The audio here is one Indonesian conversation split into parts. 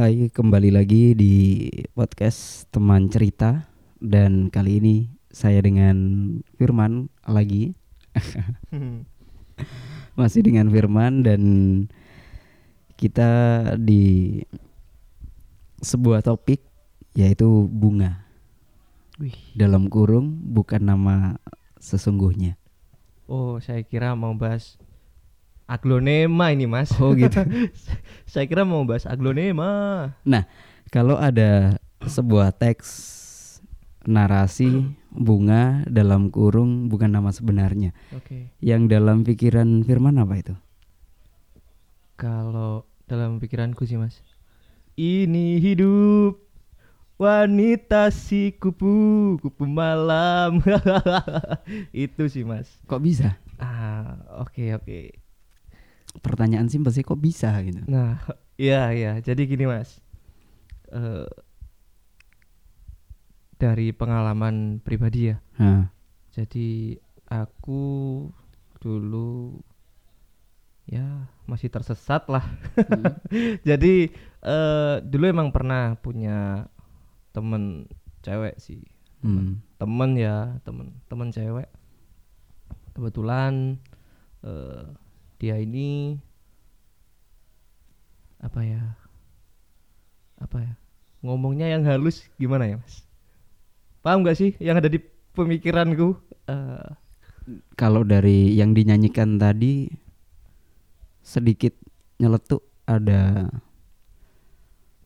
Hai, kembali lagi di podcast teman cerita dan kali ini saya dengan Firman lagi. Masih dengan Firman dan kita di sebuah topik yaitu bunga. Wih. Dalam kurung bukan nama sesungguhnya. Oh, saya kira mau bahas aglonema ini, Mas. Oh gitu. saya kira mau bahas aglonema. Kalau ada sebuah teks narasi bunga dalam kurung bukan nama sebenarnya. Oke. Yang dalam pikiran Firman apa itu? Kalau dalam pikiranku sih, Mas. Ini hidup wanita si kupu, kupu malam. Itu sih, Mas. Kok bisa? Ah, oke oke. Pertanyaan simpel sih kok bisa gitu. Nah, iya iya. Jadi gini, Mas. Eh dari pengalaman pribadi ya. Nah, Jadi aku dulu ya masih tersesat lah. Hmm. Jadi eh dulu emang pernah punya temen cewek sih. hmm, Temen ya, temen temen cewek. Kebetulan eh dia ini apa ya? Apa ya? Ngomongnya yang halus gimana ya, Mas? Paham gak sih yang ada di pemikiranku? Eh kalau dari yang dinyanyikan tadi sedikit nyeletuk ada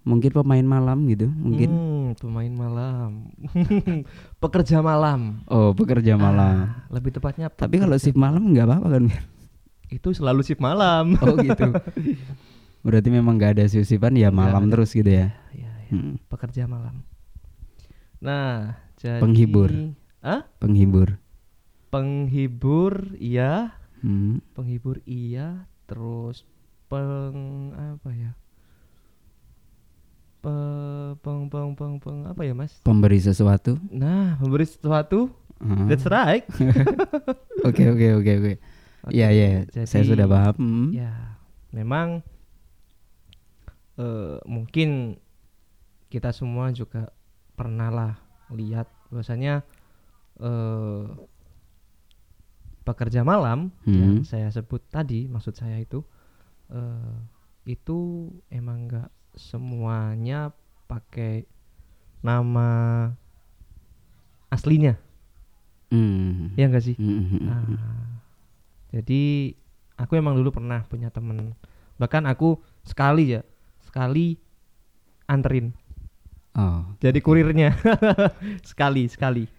mungkin pemain malam gitu, mungkin. Hmm, pemain malam. Pekerja malam. Oh, pekerja malam. Ah, lebih tepatnya Tapi kalau shift malam nggak apa-apa kan? Itu selalu shift malam. Oh gitu. Berarti memang nggak ada shift-shiftan ya malam ada. terus gitu ya. Ya, ya, Hmm, pekerja malam. Nah, jadi Penghibur. Ah? penghibur. Penghibur iya, Hmm, penghibur iya, terus peng apa ya? Pe, peng peng peng peng apa ya, Mas? pemberi sesuatu. Nah, memberi sesuatu. Ah. That's right. Oke oke oke oke. Iya iya, saya Jadi- sudah paham. Hmm. Ya, memang eh mungkin kita semua juga pernah lah lihat bahwasanya eh pekerja malam yang Hmm. saya sebut tadi, maksud saya itu eh itu emang enggak semuanya pakai nama aslinya, Hmm. ya enggak sih? Hmm, hmm, hmm, hmm. Ah, jadi aku emang dulu pernah punya temen. Bahkan aku sekali ya sekali anterin. Oh, jadi kurirnya. Sekali sekali.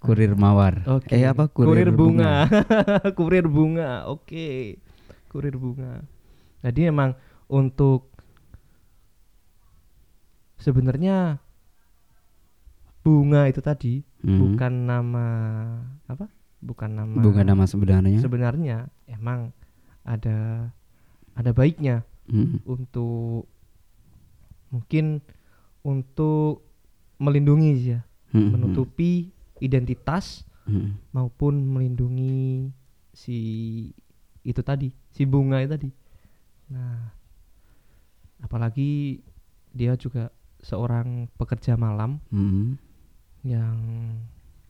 Kurir mawar. oke. Eh apa? Kurir, bunga, kurir bunga oke. Kurir bunga. Jadi emang untuk sebenarnya bunga itu tadi Hmm. bukan nama apa bukan nama Bukan nama sebenarnya. sebenarnya emang ada ada baiknya Hmm. untuk mungkin untuk melindungi ya Hmm, hmm, menutupi identitas hmm. maupun melindungi si itu tadi si bunga itu tadi nah apalagi dia juga seorang pekerja malam Hmm. yang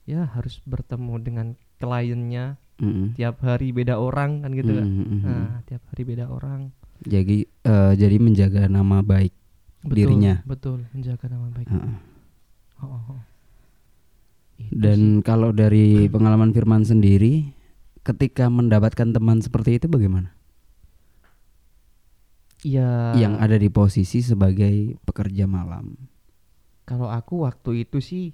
ya harus bertemu dengan kliennya Hmm. tiap hari beda orang kan gitu kan Hmm, hmm, hmm. Nah, tiap hari beda orang. Jadi eh, jadi menjaga nama baik. Betul, Dirinya. Betul, menjaga nama baik. Heeh. Oh, oh, oh. Itu Dan kalau dari pengalaman Firman sendiri, ketika mendapatkan teman seperti itu bagaimana? ya Yang ada di posisi sebagai pekerja malam. kalau aku waktu itu sih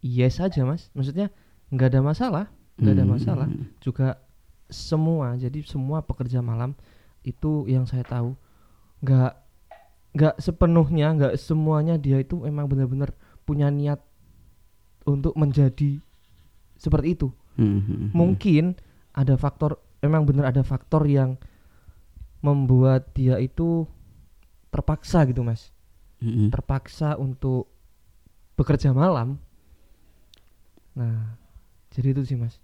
yes saja mas. Maksudnya nggak ada masalah, nggak ada Hmm. masalah. Juga semua, jadi semua pekerja malam itu yang saya tahu nggak nggak sepenuhnya, nggak semuanya dia itu emang benar-benar punya niat untuk menjadi seperti itu. Hmm, hmm, hmm. mungkin ada faktor memang benar ada faktor yang membuat dia itu terpaksa gitu mas Hmm, hmm. terpaksa untuk bekerja malam nah jadi itu sih mas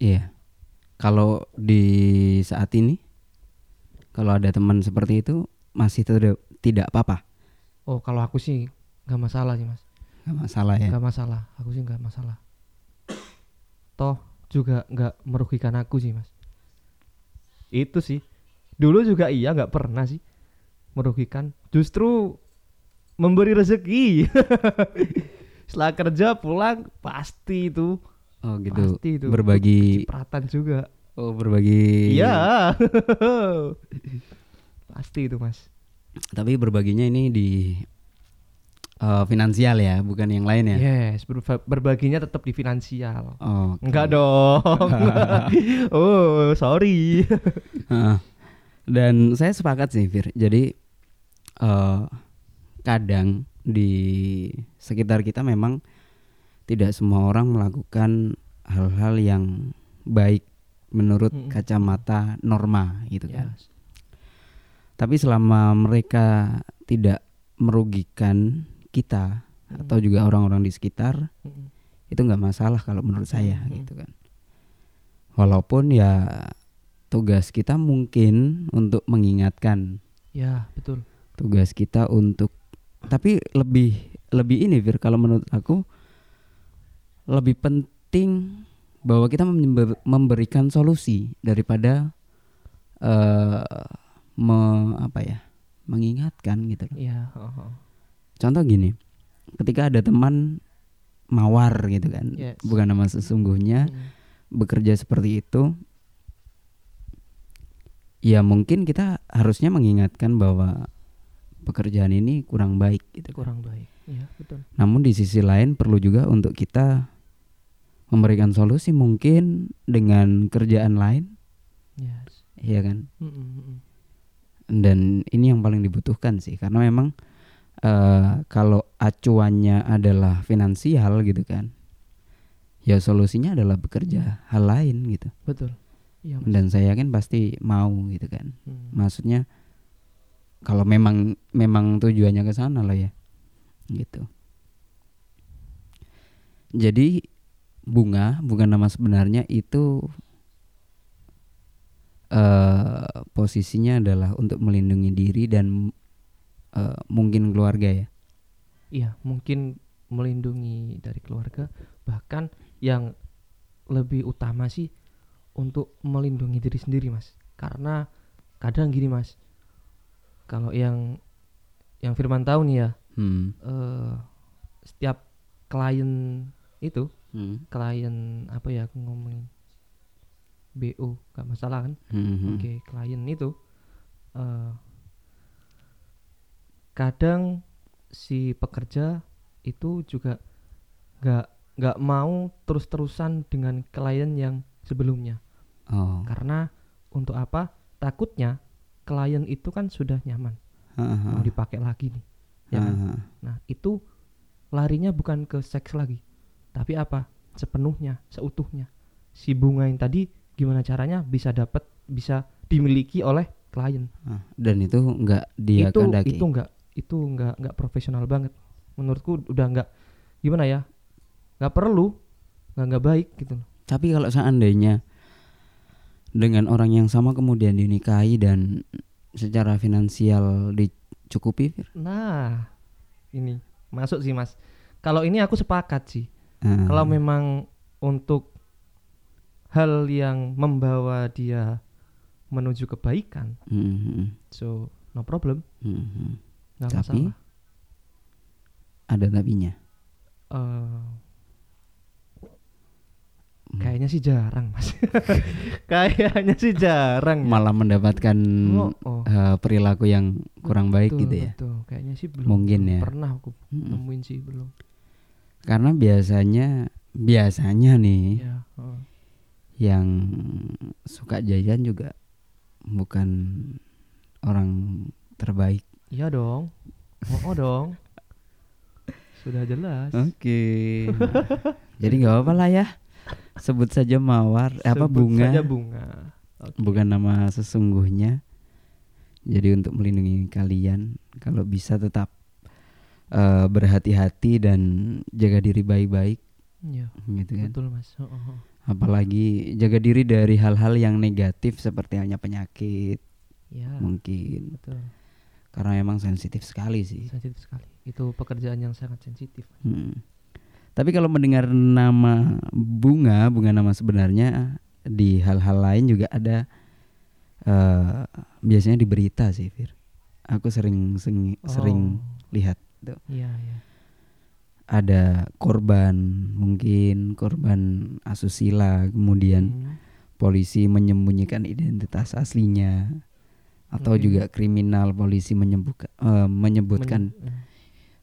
Iya. Kalau di saat ini, kalau ada teman seperti itu masih tidak tidak apa-apa Oh kalau aku sih nggak masalah sih mas. nggak masalah ya Nggak masalah. Aku sih nggak masalah. Toh juga nggak merugikan aku sih mas. Itu sih. Dulu juga iya nggak pernah sih merugikan. Justru memberi rezeki. Setelah kerja pulang pasti itu oh gitu pasti itu berbagi cipratan juga. oh berbagi Iya. pasti itu mas. tapi berbaginya ini di eh, finansial ya bukan yang lain ya Yes, berba- berbaginya tetap di finansial. oh Enggak dong. oh, sorry. Heeh. dan saya sepakat sih Fir jadi eh, kadang di sekitar kita memang tidak semua orang melakukan hal-hal yang baik menurut Mm-mm. kacamata norma gitu kan Yes. Tapi selama mereka tidak merugikan kita Mm. atau juga orang-orang di sekitar, Mm-mm. itu nggak masalah kalau menurut saya Mm. gitu kan. Walaupun ya tugas kita mungkin untuk mengingatkan, Ya, betul. tugas kita untuk tapi lebih lebih ini Fir kalau menurut aku lebih penting bahwa kita member- memberikan solusi daripada eh me- apa ya mengingatkan gitu loh. Iya. Contoh gini, ketika ada teman mawar gitu kan, Yes. bukan nama sesungguhnya, Mm. bekerja seperti itu, ya mungkin kita harusnya mengingatkan bahwa pekerjaan ini kurang baik gitu. kurang baik. Iya, betul. Namun di sisi lain perlu juga untuk kita memberikan solusi mungkin dengan kerjaan lain, Yes. ya kan? Mm-mm, mm-mm. dan ini yang paling dibutuhkan sih karena memang eh, kalau acuannya adalah finansial gitu kan ya solusinya adalah bekerja hal lain gitu Betul. Iya, Mas. dan saya yakin pasti mau gitu kan Mm. maksudnya kalau memang memang tujuannya ke sana lah ya gitu jadi bunga bukan nama sebenarnya itu eh posisinya adalah untuk melindungi diri dan eh, mungkin keluarga ya Iya, mungkin melindungi dari keluarga, bahkan yang lebih utama sih untuk melindungi diri sendiri, Mas. Karena kadang gini, Mas. Kalau yang yang Firman tahu nih ya, hmm. eh setiap klien itu, Hmm. klien apa ya aku ngomongin BO, gak masalah kan? Hmm, hmm. Oke, klien itu eh kadang si pekerja itu juga nggak nggak mau terus-terusan dengan klien yang sebelumnya oh karena untuk apa takutnya klien itu kan sudah nyaman ha. mau dipakai lagi nih ya kan? ha. nah itu larinya bukan ke seks lagi tapi apa sepenuhnya seutuhnya si bunga yang tadi gimana caranya bisa dapat bisa dimiliki oleh klien Ah, dan itu nggak dia itu kehendaki. itu enggak itu enggak enggak profesional banget menurutku udah enggak gimana ya nggak perlu nggak nggak baik gitu loh Tapi kalau seandainya dengan orang yang sama kemudian dinikahi dan secara finansial dicukupi, Fir? nah ini masuk sih mas kalau ini aku sepakat sih Ah, kalau memang untuk hal yang membawa dia menuju kebaikan hmm, hmm, so no problem hmm, hmm. nggak Tapi masalah ada tapinya. Eh, Hmm. Kayaknya sih jarang mas kayaknya sih jarang ya. Malah mendapatkan Oh, oh. eh, perilaku yang kurang baik Betul, gitu ya. betul. kayaknya sih belum Mungkin belum ya. pernah aku Mm-mm. nemuin sih belum Karena biasanya biasanya nih ya oh. yang suka jajan juga bukan orang terbaik. iya dong oh, oh dong sudah jelas Oke. Jadi nggak apa-apa lah ya. Sebut saja mawar eh, apa Sebut bunga. saja bunga Oke. Bukan nama sesungguhnya. Jadi untuk melindungi kalian kalau bisa tetap eh, berhati-hati dan jaga diri baik-baik Iya, gitu kan. betul mas Oh, oh, oh. Apalagi jaga diri dari hal-hal yang negatif seperti halnya penyakit Ya, mungkin betul. karena memang sensitif sekali sih. Sensitif sekali. Itu pekerjaan yang sangat sensitif. Hmm. Tapi kalau mendengar nama bunga, bunga nama sebenarnya di hal-hal lain juga ada eh biasanya di berita sih, Fir. Aku sering sering, sering Oh, lihat tuh. Iya, iya. Ada korban, mungkin korban asusila, kemudian Hmm. polisi menyembunyikan identitas aslinya atau Oke. juga kriminal polisi menyebutkan menyebutkan Men-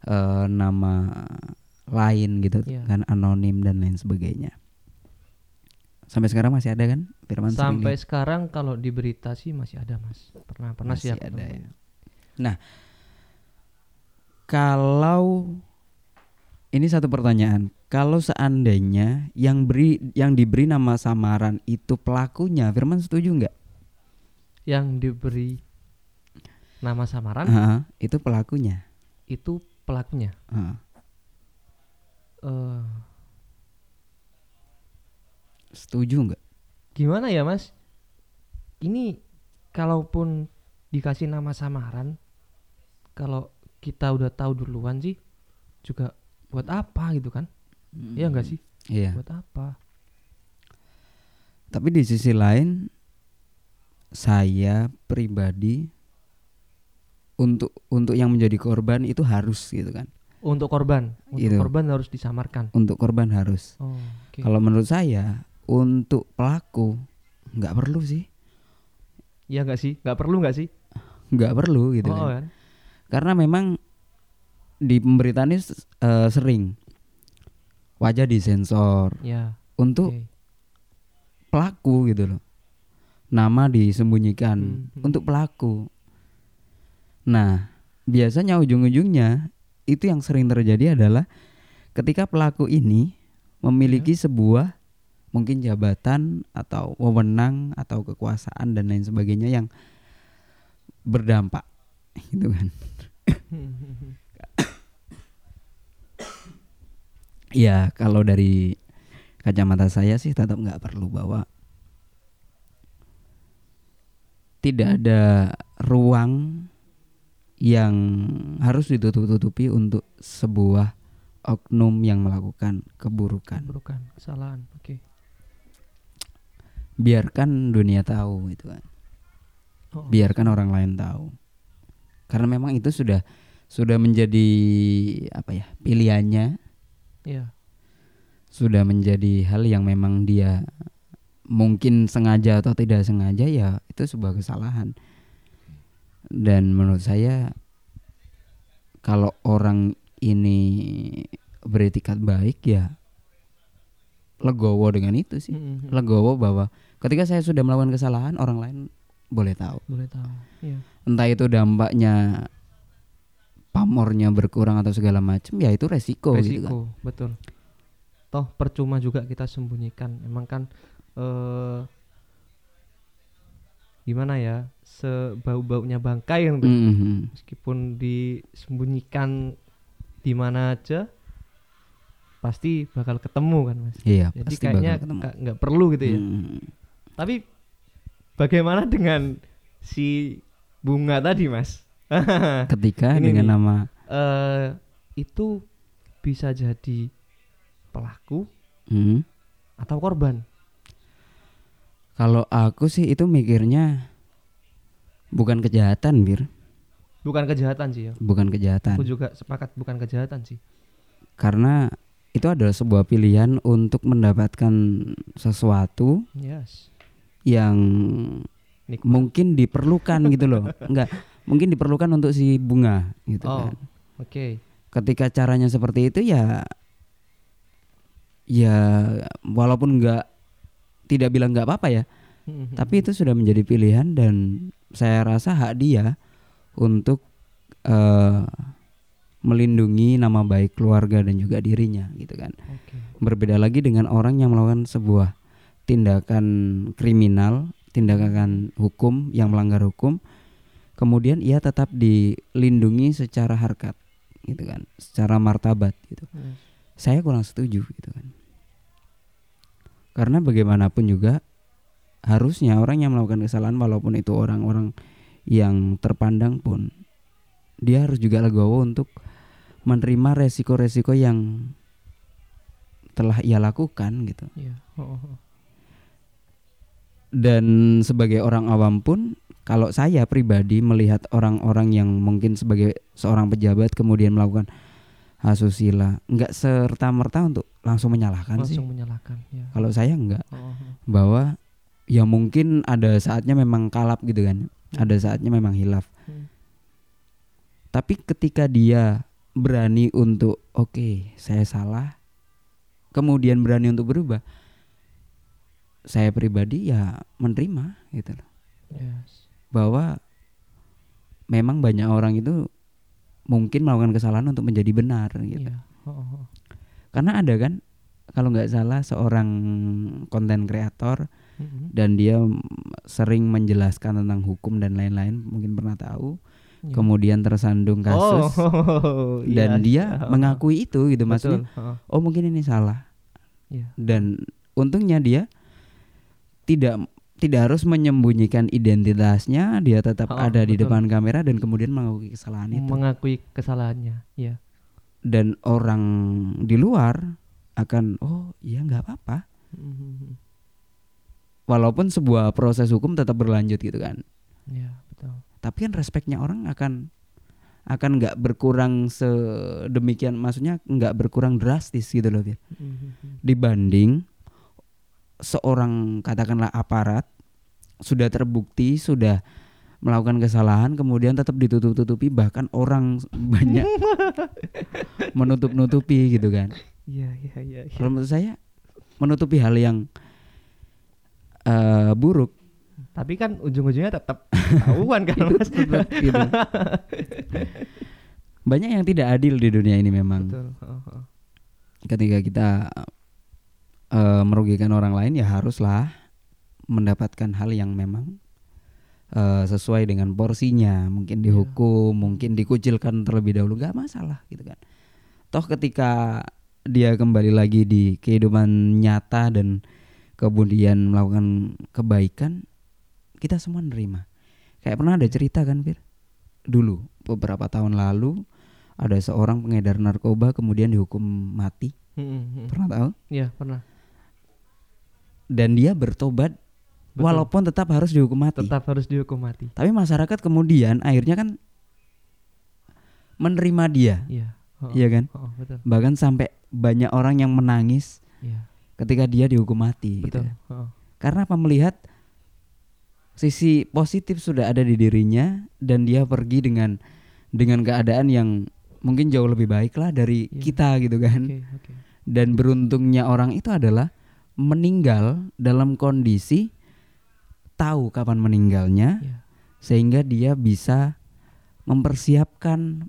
eh, nama lain gitu Iya. kan anonim dan lain sebagainya. Sampai sekarang masih ada kan Firman Sampai sekarang kalau di berita sih masih ada, Mas. Pernah pernah sih Masih aku ada ya. kalau ini satu pertanyaan. Kalau seandainya yang beri yang diberi nama samaran itu pelakunya, Firman setuju nggak? Yang diberi nama samaran Ah, itu pelakunya. itu pelakunya. Ah. Eh, setuju nggak? gimana ya, Mas? Ini kalaupun dikasih nama samaran kalau kita udah tahu duluan sih juga buat apa gitu kan? Iya enggak sih? Iya. Buat apa? Tapi di sisi lain saya pribadi untuk untuk yang menjadi korban itu harus gitu kan. Untuk korban, untuk Gitu. korban harus disamarkan. Untuk korban harus. Oh, oke. Kalau menurut saya untuk pelaku nggak perlu sih, Iya enggak sih? Enggak perlu enggak sih? nggak perlu gitu oh, kan. kan? Karena memang di pemberitaan ini eh, sering wajah disensor Ya. untuk oke. pelaku gitu loh. Nama disembunyikan Hmm, hmm. untuk pelaku. Nah, biasanya ujung-ujungnya itu yang sering terjadi adalah ketika pelaku ini memiliki Ya. sebuah mungkin jabatan atau wewenang atau kekuasaan dan lain sebagainya yang berdampak gitu kan. Ya, kalau dari kacamata saya sih tetap nggak perlu bahwa tidak ada ruang yang harus ditutup-tutupi untuk sebuah oknum yang melakukan keburukan. Bukan kesalahan. Oke. Biarkan dunia tahu itu kan. Oh, Biarkan orang lain tahu. Karena memang itu sudah sudah menjadi apa ya? pilihannya, Iya. sudah menjadi hal yang memang dia mungkin sengaja atau tidak sengaja ya itu sebuah kesalahan. Dan menurut saya kalau orang ini beretikat baik ya legowo dengan itu sih. Mm-mm. Legowo bahwa ketika saya sudah melakukan kesalahan orang lain boleh tahu. Boleh tahu. Iya. Entah itu dampaknya pamornya berkurang atau segala macam ya itu resiko, gitu kan. Resiko, betul. Toh percuma juga kita sembunyikan. Emang kan eh gimana ya? Sebau-baunya bangkai yang tuh. Mhm. meskipun disembunyikan di mana aja pasti bakal ketemu kan mas Iya, jadi pasti kayaknya nggak perlu gitu ya Mhm. tapi bagaimana dengan si bunga tadi mas Ketika Ini dengan nih. nama eh itu bisa jadi pelaku Mhm. atau korban Kalau aku sih itu mikirnya bukan kejahatan, Bir. bukan kejahatan sih ya Bukan kejahatan. aku juga sepakat bukan kejahatan sih Karena itu adalah sebuah pilihan untuk mendapatkan sesuatu yes yang Nikmat. mungkin diperlukan gitu loh. Enggak, mungkin diperlukan untuk si bunga gitu oh kan. oke Ketika caranya seperti itu ya ya walaupun enggak tidak bilang enggak apa-apa ya, tapi itu sudah menjadi pilihan dan saya rasa hak dia untuk eh, melindungi nama baik keluarga dan juga dirinya gitu kan. oke Berbeda lagi dengan orang yang melakukan sebuah tindakan kriminal, tindakan hukum yang melanggar hukum, kemudian ia tetap dilindungi secara harkat gitu kan, secara martabat gitu. Yes. Saya kurang setuju gitu kan. Karena bagaimanapun juga harusnya orang yang melakukan kesalahan walaupun itu orang-orang yang terpandang pun dia harus juga legowo untuk menerima resiko-resiko yang telah ia lakukan gitu. Iya. Oh, oh. Dan sebagai orang awam pun kalau saya pribadi melihat orang-orang yang mungkin sebagai seorang pejabat kemudian melakukan asusila, nggak serta merta untuk langsung menyalahkan sih. Langsung menyalahkan. Ya. Kalau saya nggak, Oh, oh. bahwa ya mungkin ada saatnya memang kalap gitu kan, ada saatnya memang hilaf. Hmm. Tapi ketika dia berani untuk oke saya salah, kemudian berani untuk berubah, saya pribadi ya menerima gitu loh. Yes. bahwa memang banyak orang itu mungkin melakukan kesalahan untuk menjadi benar gitu. Iya. Oh, oh, oh. Karena ada kan kalau nggak salah seorang konten kreator Mm-mm. dan dia sering menjelaskan tentang hukum dan lain-lain, mungkin pernah tahu. Iya. Kemudian tersandung kasus Oh, dan iya. dia Oh, mengakui itu gitu betul. maksudnya. Oh, Oh, mungkin ini salah. Iya. Dan untungnya dia tidak tidak harus menyembunyikan identitasnya, dia tetap Oh, ada di betul. depan kamera dan kemudian mengakui kesalahan itu. Mengakui kesalahannya. Iya. dan orang di luar akan oh iya nggak apa-apa Mhm. Walaupun sebuah proses hukum tetap berlanjut gitu kan Iya, betul. tapi kan respeknya orang akan akan nggak berkurang sedemikian maksudnya nggak berkurang drastis gitu loh Fir. Mhm. dibanding seorang katakanlah aparat sudah terbukti sudah melakukan kesalahan kemudian tetap ditutup-tutupi bahkan orang banyak menutup-nutupi gitu kan Iya, iya, iya. iya. Kalau menurut saya menutupi hal yang buruk Tapi kan ujung-ujungnya tetap ketahuan kan, Mas. gitu. Banyak yang tidak adil di dunia ini memang. Betul. Oh, oh. Ketika kita eh, merugikan orang lain ya haruslah mendapatkan hal yang memang eh, sesuai dengan porsinya. Mungkin Iya. dihukum, mungkin dikucilkan terlebih dahulu nggak masalah gitu kan. Toh ketika dia kembali lagi di kehidupan nyata dan kemudian melakukan kebaikan, kita semua nerima. Kayak pernah ada cerita kan, Fir? Dulu beberapa tahun lalu ada seorang pengedar narkoba kemudian dihukum mati. Mhm. Pernah tahu? Iya, pernah. Dan dia bertobat Betul. walaupun tetap harus dihukum mati. Tetap harus dihukum mati. Tapi masyarakat kemudian akhirnya kan menerima dia, Iya. Oh, iya kan? oh, betul. Bahkan sampai banyak orang yang menangis Iya. Ketika dia dihukum mati. gitu Betul. kan. Oh. Karena apa melihat sisi positif sudah ada di dirinya dan dia pergi dengan dengan keadaan yang mungkin jauh lebih baik lah dari Iya. kita gitu kan. Oke, oke. Dan beruntungnya orang itu adalah meninggal dalam kondisi tahu kapan meninggalnya Iya. sehingga dia bisa mempersiapkan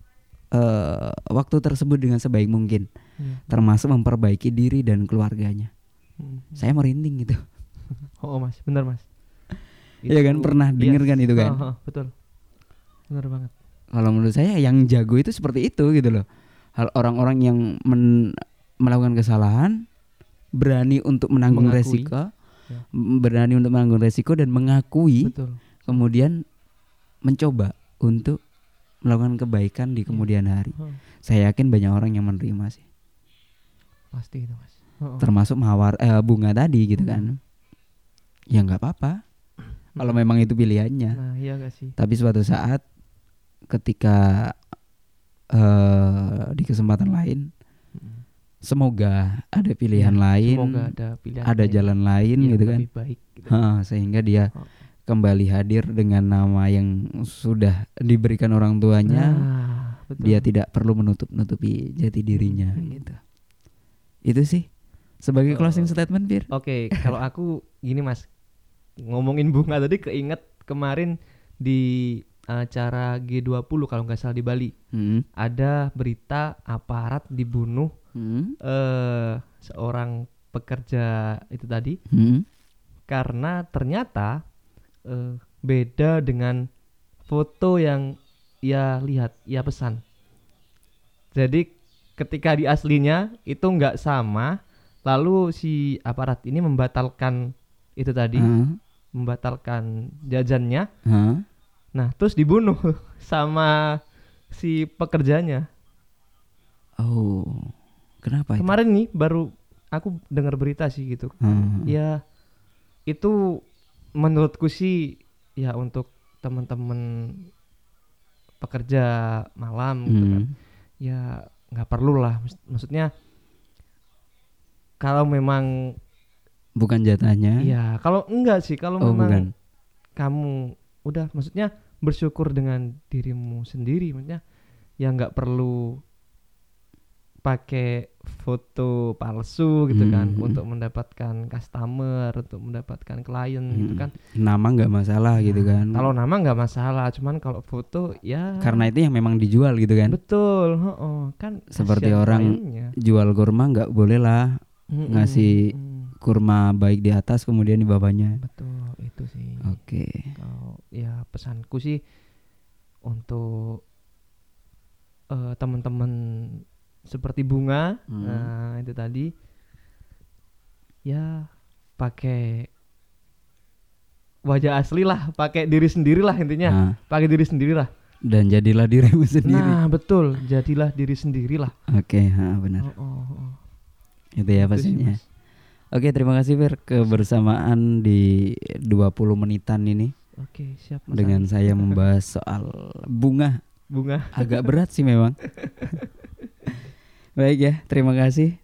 eh, waktu tersebut dengan sebaik mungkin Iya. termasuk memperbaiki diri dan keluarganya. Mhm. Saya merinding gitu. Oh, Mas, benar, Mas. Iya kan, pernah denger kan itu kan? Oh, oh, betul. Benar banget. Kalau menurut saya yang jago itu seperti itu gitu loh. Hal orang-orang yang men- melakukan kesalahan berani untuk menanggung Mengakui. resiko, Ya. berani untuk menanggung resiko dan mengakui, Betul. kemudian mencoba untuk melakukan kebaikan di kemudian hari. Oh, Saya yakin banyak orang yang menerima sih, pasti itu, Mas. Oh, termasuk mawar eh, bunga tadi gitu kan. Ya nggak apa-apa kalau Mm. memang itu pilihannya. Nah, iya gak sih? Tapi suatu saat ketika eh di kesempatan lain Mm. semoga ada pilihan Ya, lain, Semoga ada pilihan ada lain jalan lain gitu kan. baik gitu. Ha, sehingga dia Oh. kembali hadir dengan nama yang sudah diberikan orang tuanya. Nah, betul. Dia tidak perlu menutup-nutupi jati dirinya Hmm. gitu. Itu sih sebagai Oh. closing statement Bir. Oke, kalau aku gini Mas, ngomongin bunga tadi keinget kemarin di acara G20 kalau nggak salah di Bali Hmm. ada berita aparat dibunuh Hmm. eh seorang pekerja itu tadi Hmm. karena ternyata eh, beda dengan foto yang ia lihat, ia pesan. Jadi ketika di aslinya itu nggak sama, lalu si aparat ini membatalkan itu tadi, Ha, membatalkan jajannya. ha. Nah, terus dibunuh sama si pekerjanya. Oh. Kenapa itu? Kemarin nih baru aku dengar berita sih gitu. Hmm. Ya itu menurutku sih ya untuk teman-teman pekerja malam gitu kan. Hmm. Ya nggak perlu lah. Maksud- Maksudnya kalau memang Bukan jatahnya. ya kalau enggak sih kalau Oh, memang bukan. kamu udah maksudnya bersyukur dengan dirimu sendiri maksudnya ya nggak perlu pakai foto palsu gitu kan Hmm. untuk mendapatkan customer untuk mendapatkan klien gitu Hmm. kan Nama nggak masalah gitu Nah, kan. kalau nama nggak masalah cuman kalau foto ya karena itu yang memang dijual gitu kan. betul heeh, kan Seperti orang kliennya. Jual kurma nggak boleh lah Mm-mm, ngasih- kurma baik di atas kemudian di bawahnya. betul itu sih Oke. kalau ya pesanku sih untuk eh, teman-teman seperti bunga Hmm. nah itu tadi ya pakai wajah asli lah pakai diri sendiri lah intinya Nah, pakai diri sendiri lah dan jadilah dirimu sendiri. nah betul jadilah diri sendiri lah Oke, ha, benar. Oh, oh, oh. Itu ya sih, pastinya. Mas. Oke, terima kasih Fir kebersamaan di 20 menitan ini oke siap Mas dengan Andi. saya membahas soal bunga. bunga Agak berat sih memang. Baik ya, terima kasih.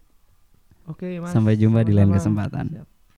oke mas Sampai jumpa di lain Sama-sama. kesempatan. Siap.